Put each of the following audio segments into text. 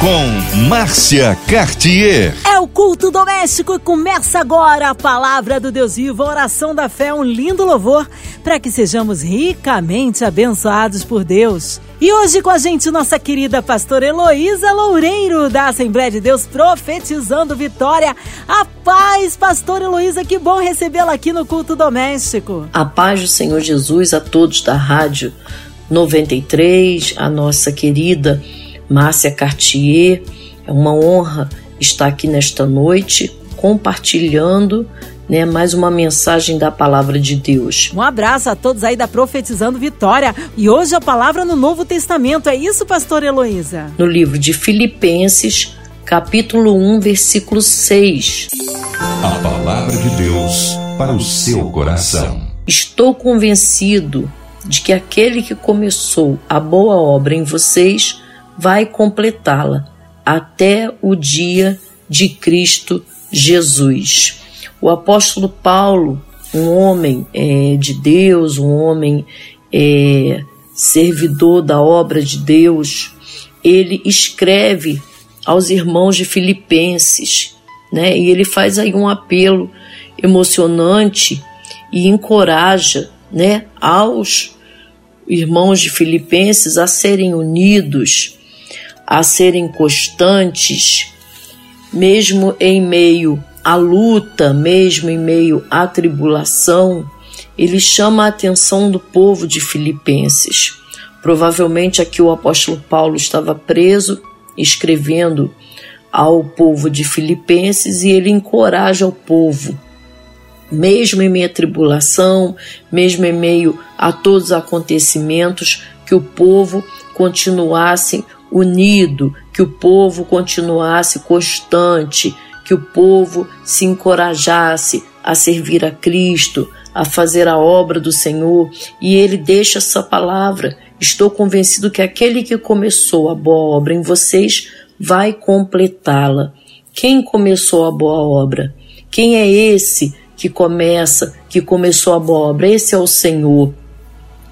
Com Márcia Cartier. É o culto doméstico e começa agora a palavra do Deus vivo, a oração da fé, um lindo louvor para que sejamos ricamente abençoados por Deus. E hoje com a gente nossa querida pastora Heloísa Loureiro, da Assembleia de Deus, profetizando vitória. A paz, pastora Heloísa, que bom recebê-la aqui no culto doméstico. A paz do Senhor Jesus a todos da Rádio 93, a nossa querida Márcia Cartier. É uma honra estar aqui nesta noite compartilhando né, mais uma mensagem da palavra de Deus. Um abraço a todos aí da Profetizando Vitória. E hoje a palavra no Novo Testamento. É isso, pastor Heloísa? No livro de Filipenses, capítulo 1, versículo 6. A palavra de Deus para o seu coração. Estou convencido de que aquele que começou a boa obra em vocês vai completá-la até o dia de Cristo Jesus. O apóstolo Paulo, um homem é, de Deus, um homem é, servidor da obra de Deus, ele escreve aos irmãos de Filipenses, né? E ele faz aí um apelo emocionante e encoraja, né, aos irmãos de Filipenses a serem unidos, a serem constantes, mesmo em meio à luta, mesmo em meio à tribulação, ele chama a atenção do povo de Filipenses. Provavelmente aqui o apóstolo Paulo estava preso, escrevendo ao povo de Filipenses e ele encoraja o povo, mesmo em meio à tribulação, mesmo em meio a todos os acontecimentos, que o povo continuasse unido, que o povo continuasse constante, que o povo se encorajasse a servir a Cristo, a fazer a obra do Senhor, e ele deixa essa palavra. Estou convencido que aquele que começou a boa obra em vocês vai completá-la. Quem começou a boa obra? Quem é esse que começa, que começou a boa obra? Esse é o Senhor.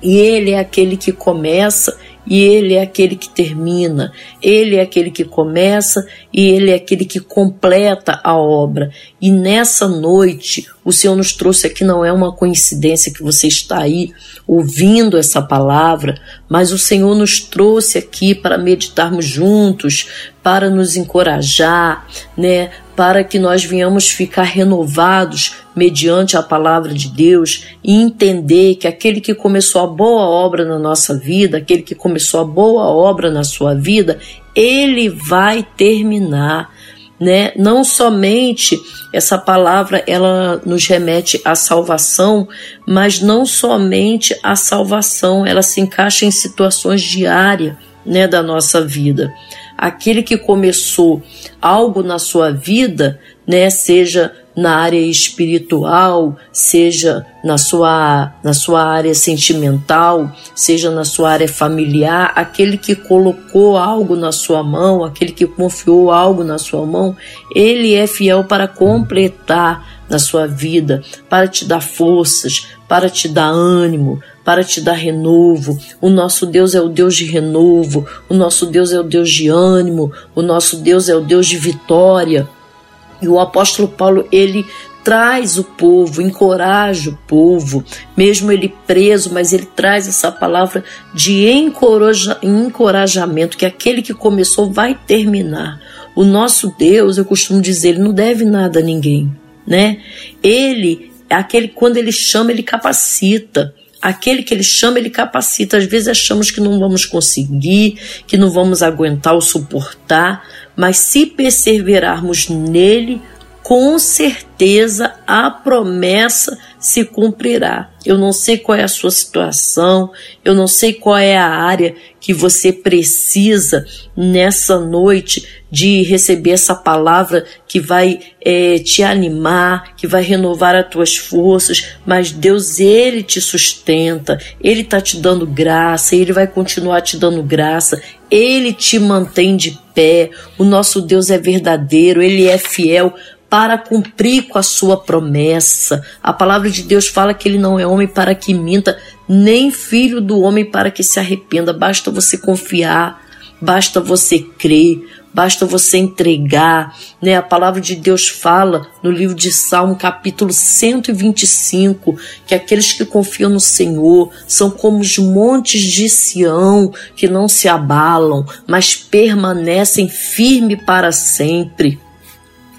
E ele é aquele que começa e ele é aquele que termina, ele é aquele que começa e ele é aquele que completa a obra. E nessa noite, o Senhor nos trouxe aqui, não é uma coincidência que você está aí ouvindo essa palavra, mas o Senhor nos trouxe aqui para meditarmos juntos, para nos encorajar, né, para que nós venhamos ficar renovados mediante a palavra de Deus e entender que aquele que começou a boa obra na nossa vida, aquele que começou a boa obra na sua vida, ele vai terminar, né? Não somente essa palavra ela nos remete à salvação, mas não somente a salvação, ela se encaixa em situações diárias, né, da nossa vida aquele que começou algo na sua vida, né, seja na área espiritual, seja na sua, na sua área sentimental, seja na sua área familiar, aquele que colocou algo na sua mão, aquele que confiou algo na sua mão, ele é fiel para completar na sua vida, para te dar forças, para te dar ânimo, para te dar renovo. O nosso Deus é o Deus de renovo, o nosso Deus é o Deus de ânimo, o nosso Deus é o Deus de vitória. E o apóstolo Paulo, ele traz o povo, encoraja o povo, mesmo ele preso, mas ele traz essa palavra de encoraja, encorajamento, que aquele que começou vai terminar. O nosso Deus, eu costumo dizer, ele não deve nada a ninguém, né? Ele, aquele quando ele chama, ele capacita. Aquele que ele chama, ele capacita. Às vezes achamos que não vamos conseguir, que não vamos aguentar ou suportar, mas se perseverarmos nele, com certeza a promessa se cumprirá. Eu não sei qual é a sua situação, eu não sei qual é a área que você precisa nessa noite de receber essa palavra que vai é, te animar, que vai renovar as tuas forças, mas Deus, Ele te sustenta, Ele está te dando graça, Ele vai continuar te dando graça, Ele te mantém de pé, o nosso Deus é verdadeiro, Ele é fiel para cumprir com a sua promessa. A palavra de Deus fala que ele não é homem para que minta, nem filho do homem para que se arrependa. Basta você confiar, basta você crer, basta você entregar, né? A palavra de Deus fala no livro de Salmo, capítulo 125, que aqueles que confiam no Senhor são como os montes de Sião, que não se abalam, mas permanecem firme para sempre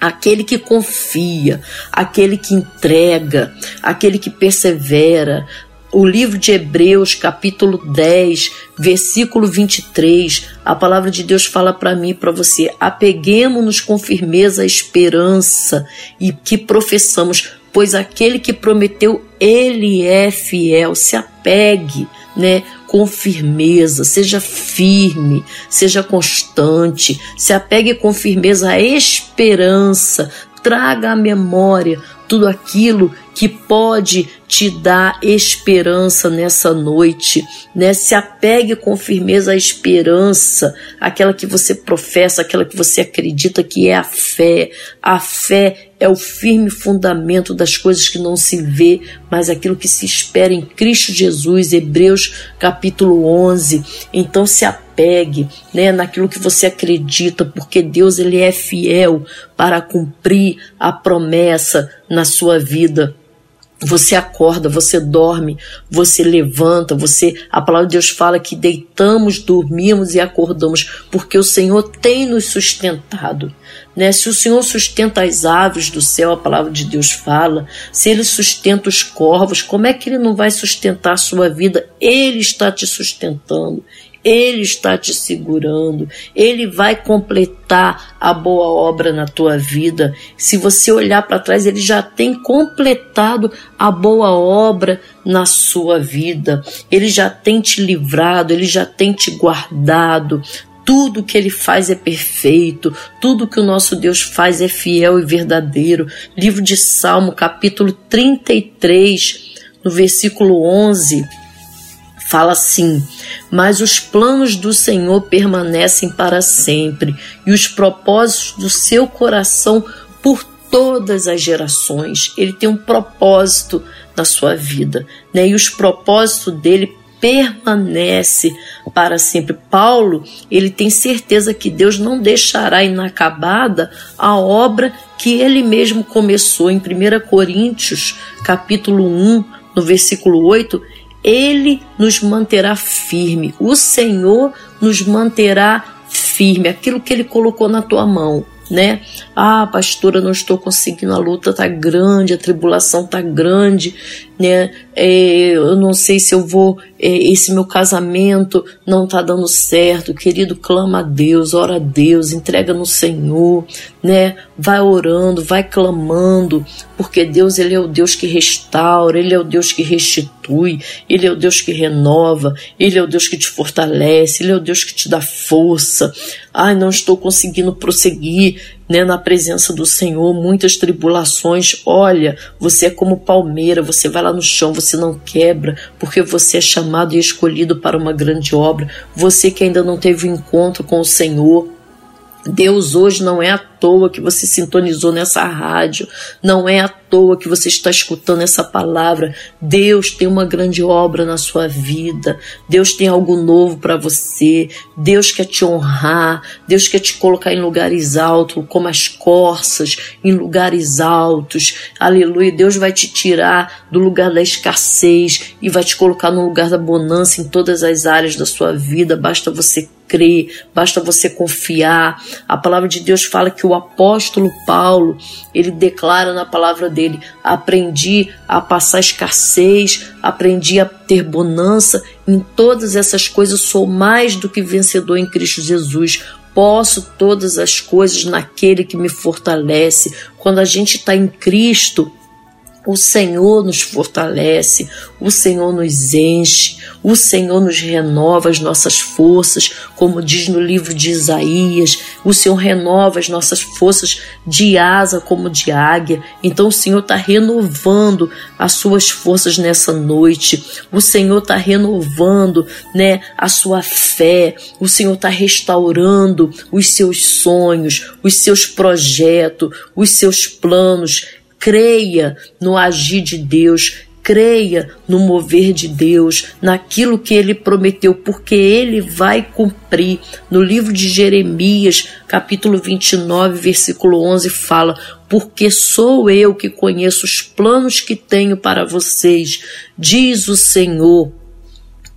aquele que confia, aquele que entrega, aquele que persevera, o livro de Hebreus, capítulo 10, versículo 23, a palavra de Deus fala para mim e para você: apeguemos-nos com firmeza à esperança e que professamos, pois aquele que prometeu, ele é fiel. Se apegue, né? Com firmeza, seja firme, seja constante, se apegue com firmeza à esperança, traga à memória tudo aquilo que pode te dar esperança nessa noite, né? Se apegue com firmeza à esperança, aquela que você professa, aquela que você acredita que é a fé. A fé é o firme fundamento das coisas que não se vê, mas aquilo que se espera em Cristo Jesus, Hebreus capítulo 11. Então se apegue, né, naquilo que você acredita, porque Deus ele é fiel para cumprir a promessa na sua vida. Você acorda, você dorme, você levanta, você. A palavra de Deus fala que deitamos, dormimos e acordamos, porque o Senhor tem nos sustentado. Né? Se o Senhor sustenta as aves do céu, a palavra de Deus fala, se Ele sustenta os corvos, como é que Ele não vai sustentar a sua vida? Ele está te sustentando, ele está te segurando, Ele vai completar a boa obra na tua vida. Se você olhar para trás, Ele já tem completado a boa obra na sua vida. Ele já tem te livrado, Ele já tem te guardado. Tudo que ele faz é perfeito, tudo que o nosso Deus faz é fiel e verdadeiro. Livro de Salmo, capítulo 33, no versículo 11 fala assim: Mas os planos do Senhor permanecem para sempre, e os propósitos do seu coração por todas as gerações. Ele tem um propósito na sua vida, né? E os propósitos dele permanece para sempre. Paulo, ele tem certeza que Deus não deixará inacabada a obra que ele mesmo começou em 1 Coríntios, capítulo 1, no versículo 8, ele nos manterá firme. O Senhor nos manterá firme. Aquilo que Ele colocou na tua mão, né? Ah, pastora, não estou conseguindo, a luta tá grande, a tribulação tá grande, né? É, eu não sei se eu vou, é, esse meu casamento não tá dando certo. Querido, clama a Deus, ora a Deus, entrega no Senhor, né? Vai orando, vai clamando, porque Deus ele é o Deus que restaura, ele é o Deus que restitui, ele é o Deus que renova, ele é o Deus que te fortalece, ele é o Deus que te dá força. Ai, não estou conseguindo prosseguir né, na presença do Senhor, muitas tribulações. Olha, você é como palmeira, você vai lá no chão, você não quebra, porque você é chamado e escolhido para uma grande obra. Você que ainda não teve um encontro com o Senhor, Deus hoje não é à toa que você sintonizou nessa rádio, não é à toa que você está escutando essa palavra. Deus tem uma grande obra na sua vida, Deus tem algo novo para você, Deus quer te honrar, Deus quer te colocar em lugares altos, como as corças, em lugares altos. Aleluia. Deus vai te tirar do lugar da escassez e vai te colocar no lugar da bonança em todas as áreas da sua vida. Basta você crer, basta você confiar. A palavra de Deus fala que o apóstolo Paulo, ele declara na palavra dele: aprendi a passar escassez, aprendi a ter bonança, em todas essas coisas sou mais do que vencedor em Cristo Jesus. Posso todas as coisas naquele que me fortalece. Quando a gente está em Cristo, O Senhor nos fortalece, o Senhor nos enche, o Senhor nos renova as nossas forças, como diz no livro de Isaías. O Senhor renova as nossas forças de asa como de águia. Então o Senhor está renovando as suas forças nessa noite. O Senhor está renovando, né, a sua fé. O Senhor está restaurando os seus sonhos, os seus projetos, os seus planos creia no agir de Deus, creia no mover de Deus, naquilo que ele prometeu, porque ele vai cumprir. No livro de Jeremias, capítulo 29, versículo 11, fala: Porque sou eu que conheço os planos que tenho para vocês, diz o Senhor.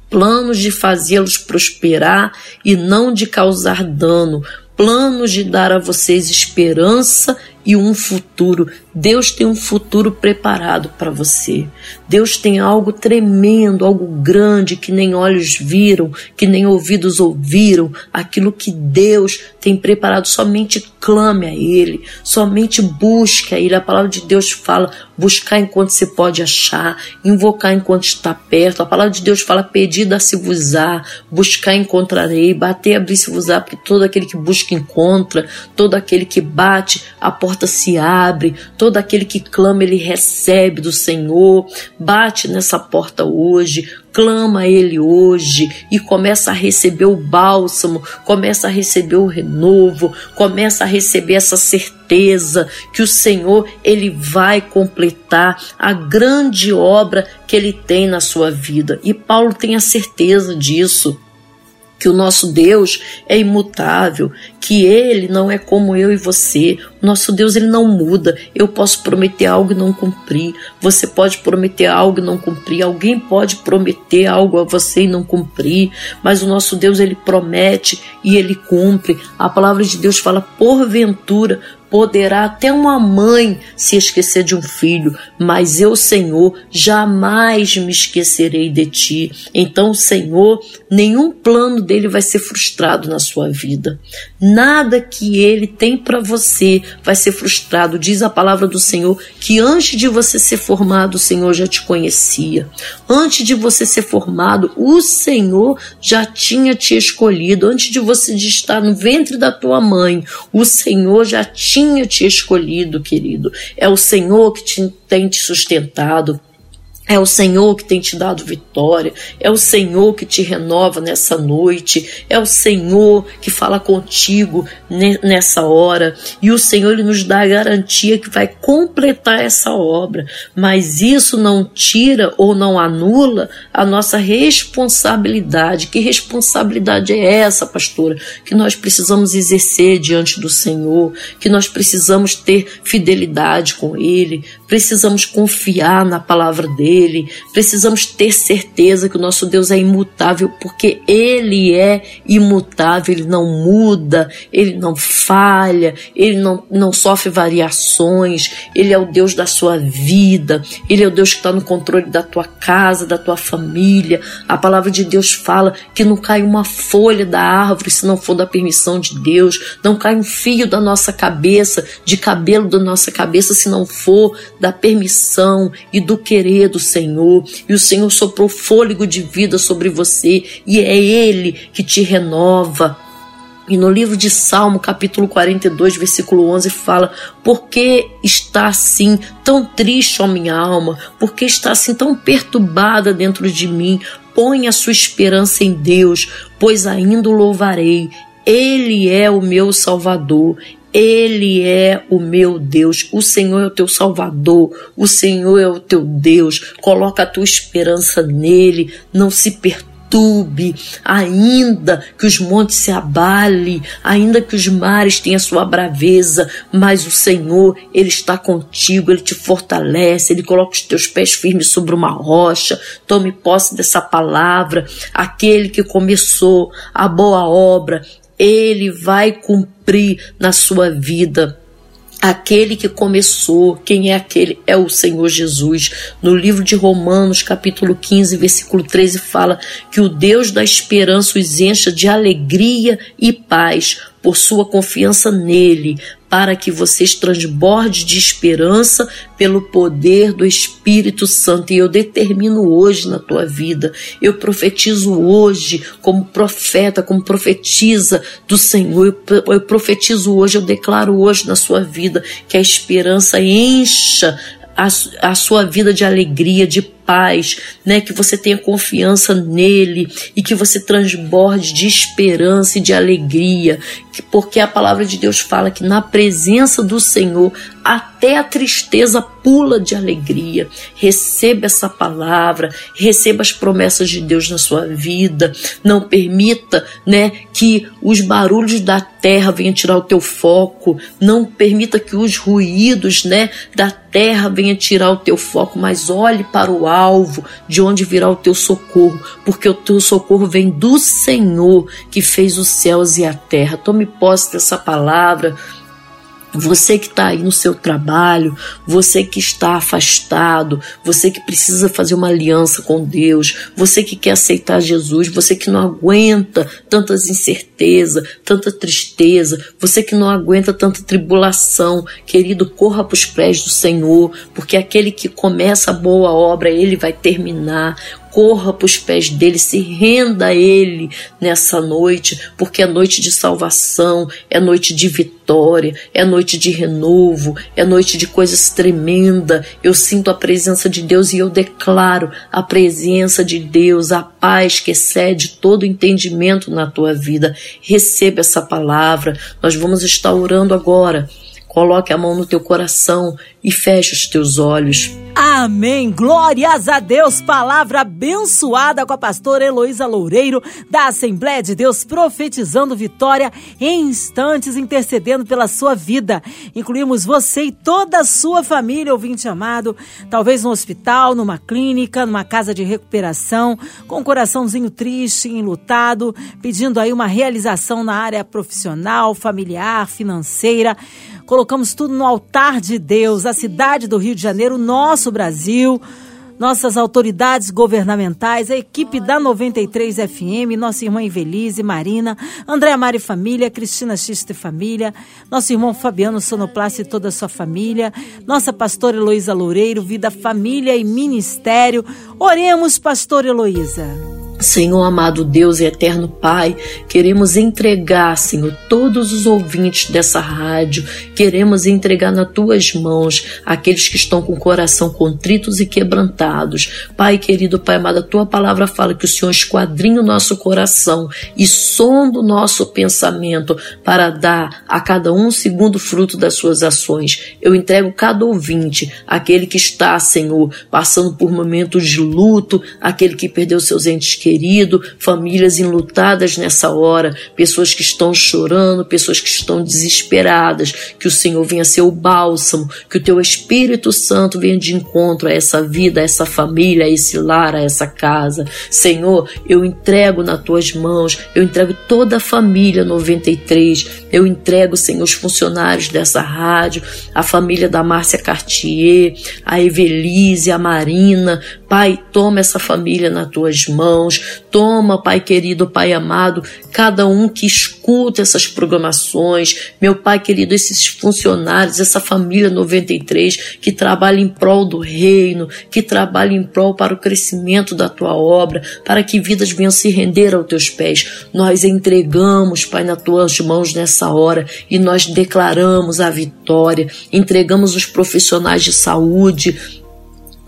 Planos de fazê-los prosperar e não de causar dano, planos de dar a vocês esperança e um futuro. Deus tem um futuro preparado para você. Deus tem algo tremendo, algo grande que nem olhos viram, que nem ouvidos ouviram. Aquilo que Deus tem preparado, somente clame a Ele, somente busque a Ele. A palavra de Deus fala: buscar enquanto se pode achar, invocar enquanto está perto. A palavra de Deus fala: pedir, dá-se-vos-á, buscar, encontrarei, bater, abrir-se-vos-á, porque todo aquele que busca, encontra, todo aquele que bate, a porta se abre, todo aquele que clama, ele recebe do Senhor. Bate nessa porta hoje, clama a Ele hoje e começa a receber o bálsamo, começa a receber o renovo, começa a receber essa certeza que o Senhor ele vai completar a grande obra que ele tem na sua vida. E Paulo tem a certeza disso que o nosso Deus é imutável, que ele não é como eu e você. O nosso Deus ele não muda. Eu posso prometer algo e não cumprir. Você pode prometer algo e não cumprir. Alguém pode prometer algo a você e não cumprir. Mas o nosso Deus ele promete e ele cumpre. A palavra de Deus fala: porventura Poderá até uma mãe se esquecer de um filho, mas eu, Senhor, jamais me esquecerei de ti. Então, Senhor, nenhum plano dele vai ser frustrado na sua vida. Nada que ele tem para você vai ser frustrado. Diz a palavra do Senhor que antes de você ser formado, o Senhor já te conhecia. Antes de você ser formado, o Senhor já tinha te escolhido. Antes de você estar no ventre da tua mãe, o Senhor já tinha tinha te escolhido, querido. É o Senhor que te, tem te sustentado. É o Senhor que tem te dado vitória, é o Senhor que te renova nessa noite, é o Senhor que fala contigo nessa hora, e o Senhor ele nos dá a garantia que vai completar essa obra, mas isso não tira ou não anula a nossa responsabilidade. Que responsabilidade é essa, pastora? Que nós precisamos exercer diante do Senhor, que nós precisamos ter fidelidade com Ele, precisamos confiar na palavra dele. Precisamos ter certeza que o nosso Deus é imutável, porque ele é imutável, ele não muda, ele não falha, ele não, não sofre variações, ele é o Deus da sua vida, ele é o Deus que está no controle da tua casa, da tua família. A palavra de Deus fala que não cai uma folha da árvore se não for da permissão de Deus, não cai um fio da nossa cabeça, de cabelo da nossa cabeça, se não for da permissão e do querer do Senhor, e o Senhor soprou fôlego de vida sobre você, e é Ele que te renova. E no livro de Salmo, capítulo 42, versículo 11, fala: Por que está assim tão triste, ó minha alma? Por que está assim tão perturbada dentro de mim? Põe a sua esperança em Deus, pois ainda o louvarei. Ele é o meu Salvador, ele é o meu Deus, o Senhor é o teu Salvador, o Senhor é o teu Deus. Coloca a tua esperança nele, não se perturbe, ainda que os montes se abale, ainda que os mares tenham sua braveza, mas o Senhor, Ele está contigo, Ele te fortalece, Ele coloca os teus pés firmes sobre uma rocha. Tome posse dessa palavra. Aquele que começou a boa obra, Ele vai cumprir na sua vida. Aquele que começou, quem é aquele? É o Senhor Jesus. No livro de Romanos, capítulo 15, versículo 13, fala que o Deus da esperança os encha de alegria e paz por sua confiança nele, para que vocês transborde de esperança pelo poder do Espírito Santo. E eu determino hoje na tua vida, eu profetizo hoje como profeta, como profetiza do Senhor, eu profetizo hoje, eu declaro hoje na sua vida que a esperança encha a, a sua vida de alegria, de paz, né? Que você tenha confiança nele e que você transborde de esperança e de alegria, porque a palavra de Deus fala que na presença do Senhor até a tristeza pula de alegria. Receba essa palavra, receba as promessas de Deus na sua vida. Não permita, né, que os barulhos da terra venham tirar o teu foco. Não permita que os ruídos, né, da terra venham tirar o teu foco, mas olhe para o alvo, de onde virá o teu socorro, porque o teu socorro vem do Senhor que fez os céus e a terra. Tome posse dessa palavra você que está aí no seu trabalho, você que está afastado, você que precisa fazer uma aliança com Deus, você que quer aceitar Jesus, você que não aguenta tantas incertezas, tanta tristeza, você que não aguenta tanta tribulação, querido, corra para os pés do Senhor, porque aquele que começa a boa obra, ele vai terminar corra para os pés dele, se renda a ele nessa noite, porque é noite de salvação, é noite de vitória, é noite de renovo, é noite de coisas tremendas. Eu sinto a presença de Deus e eu declaro a presença de Deus, a paz que excede todo entendimento na tua vida. Receba essa palavra. Nós vamos estar orando agora. Coloque a mão no teu coração e feche os teus olhos. Amém. Glórias a Deus. Palavra abençoada com a pastora Heloísa Loureiro, da Assembleia de Deus, profetizando vitória em instantes, intercedendo pela sua vida. Incluímos você e toda a sua família, ouvinte amado, talvez no hospital, numa clínica, numa casa de recuperação, com um coraçãozinho triste, enlutado, pedindo aí uma realização na área profissional, familiar, financeira. Colocamos tudo no altar de Deus, a cidade do Rio de Janeiro, nosso Brasil, nossas autoridades governamentais, a equipe da 93 FM, nossa irmã Invelise, Marina, André Mari Família, Cristina Xista e Família, nosso irmão Fabiano Sonoplace e toda a sua família, nossa pastora Heloísa Loureiro, Vida, Família e Ministério. Oremos, pastor Heloísa. Senhor amado Deus e eterno Pai, queremos entregar, Senhor, todos os ouvintes dessa rádio, queremos entregar nas tuas mãos aqueles que estão com o coração contritos e quebrantados. Pai querido, Pai amado, a tua palavra fala que o Senhor esquadrinha o nosso coração e sonda o nosso pensamento para dar a cada um segundo fruto das suas ações. Eu entrego cada ouvinte, aquele que está, Senhor, passando por momentos de luto, aquele que perdeu seus entes queridos querido, famílias enlutadas nessa hora, pessoas que estão chorando, pessoas que estão desesperadas. Que o Senhor venha ser o bálsamo, que o teu Espírito Santo venha de encontro a essa vida, a essa família, a esse lar, a essa casa. Senhor, eu entrego nas tuas mãos, eu entrego toda a família 93, eu entrego, Senhor, os funcionários dessa rádio, a família da Márcia Cartier, a Evelise, a Marina. Pai, toma essa família nas tuas mãos. Toma, Pai querido, Pai amado, cada um que escuta essas programações, meu Pai querido, esses funcionários, essa família 93 que trabalha em prol do reino, que trabalha em prol para o crescimento da tua obra, para que vidas venham se render aos teus pés. Nós entregamos, Pai, nas tuas mãos nessa hora e nós declaramos a vitória, entregamos os profissionais de saúde,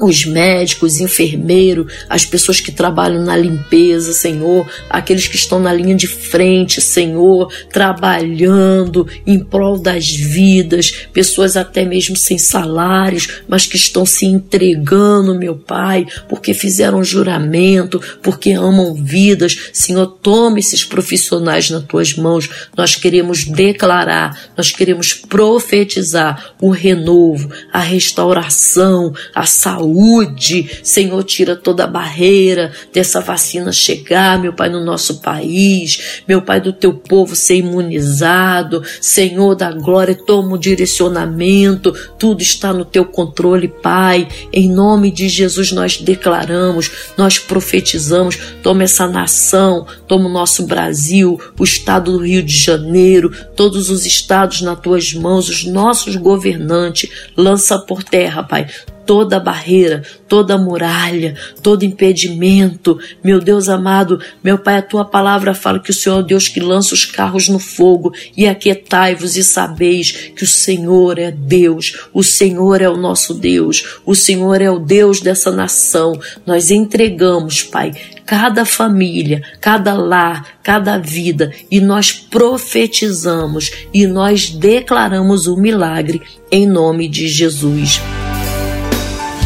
os médicos, enfermeiros, as pessoas que trabalham na limpeza, Senhor, aqueles que estão na linha de frente, Senhor, trabalhando em prol das vidas, pessoas até mesmo sem salários, mas que estão se entregando, meu Pai, porque fizeram juramento, porque amam vidas. Senhor, tome esses profissionais nas tuas mãos. Nós queremos declarar, nós queremos profetizar o renovo, a restauração, a saúde saúde. Senhor, tira toda a barreira dessa vacina chegar, meu Pai, no nosso país. Meu Pai, do teu povo ser imunizado. Senhor da glória, toma o direcionamento. Tudo está no teu controle, Pai. Em nome de Jesus nós declaramos, nós profetizamos. Toma essa nação, toma o nosso Brasil, o estado do Rio de Janeiro, todos os estados nas tuas mãos, os nossos governantes. Lança por terra, Pai, toda barreira, toda muralha, todo impedimento. Meu Deus amado, meu Pai, a tua palavra fala que o Senhor é Deus que lança os carros no fogo e aquietai-vos e sabeis que o Senhor é Deus, o Senhor é o nosso Deus, o Senhor é o Deus dessa nação. Nós entregamos, Pai, cada família, cada lar, cada vida e nós profetizamos e nós declaramos o milagre em nome de Jesus.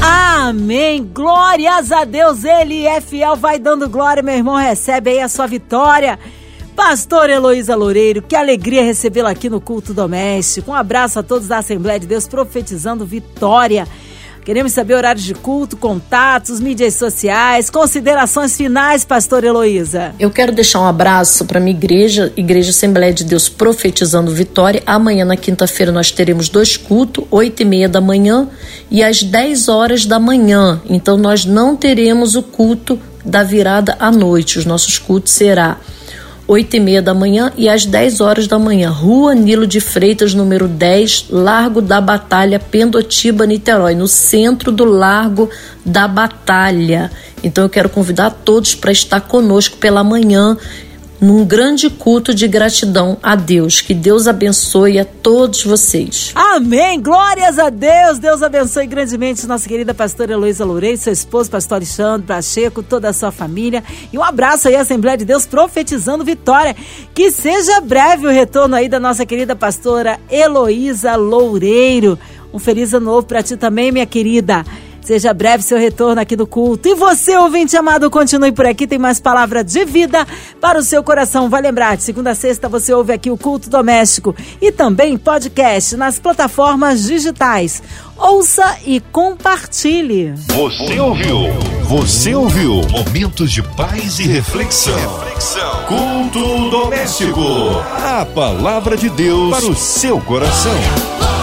Amém. Glórias a Deus. Ele é fiel. Vai dando glória, meu irmão. Recebe aí a sua vitória. Pastor Heloísa Loureiro, que alegria recebê-la aqui no culto doméstico. Um abraço a todos da Assembleia de Deus, profetizando vitória. Queremos saber horários de culto, contatos, mídias sociais, considerações finais, pastor Heloísa. Eu quero deixar um abraço para minha igreja, Igreja Assembleia de Deus Profetizando Vitória. Amanhã, na quinta-feira, nós teremos dois cultos, oito e meia da manhã e às dez horas da manhã. Então, nós não teremos o culto da virada à noite. Os nossos cultos será 8 e meia da manhã e às 10 horas da manhã. Rua Nilo de Freitas, número 10, Largo da Batalha, Pendotiba, Niterói, no centro do Largo da Batalha. Então eu quero convidar todos para estar conosco pela manhã num grande culto de gratidão a Deus. Que Deus abençoe a todos vocês. Amém. Glórias a Deus. Deus abençoe grandemente nossa querida pastora Heloísa Loureiro, seu esposo, pastor Alexandre Pacheco, toda a sua família. E um abraço aí à Assembleia de Deus profetizando vitória. Que seja breve o retorno aí da nossa querida pastora Heloísa Loureiro. Um feliz ano novo para ti também, minha querida. Seja breve seu retorno aqui do culto. E você, ouvinte amado, continue por aqui. Tem mais palavra de vida para o seu coração. Vai lembrar, de segunda a sexta você ouve aqui o culto doméstico e também podcast nas plataformas digitais. Ouça e compartilhe. Você ouviu? Você ouviu? Momentos de paz e reflexão. reflexão. Culto doméstico. A palavra de Deus para o seu coração.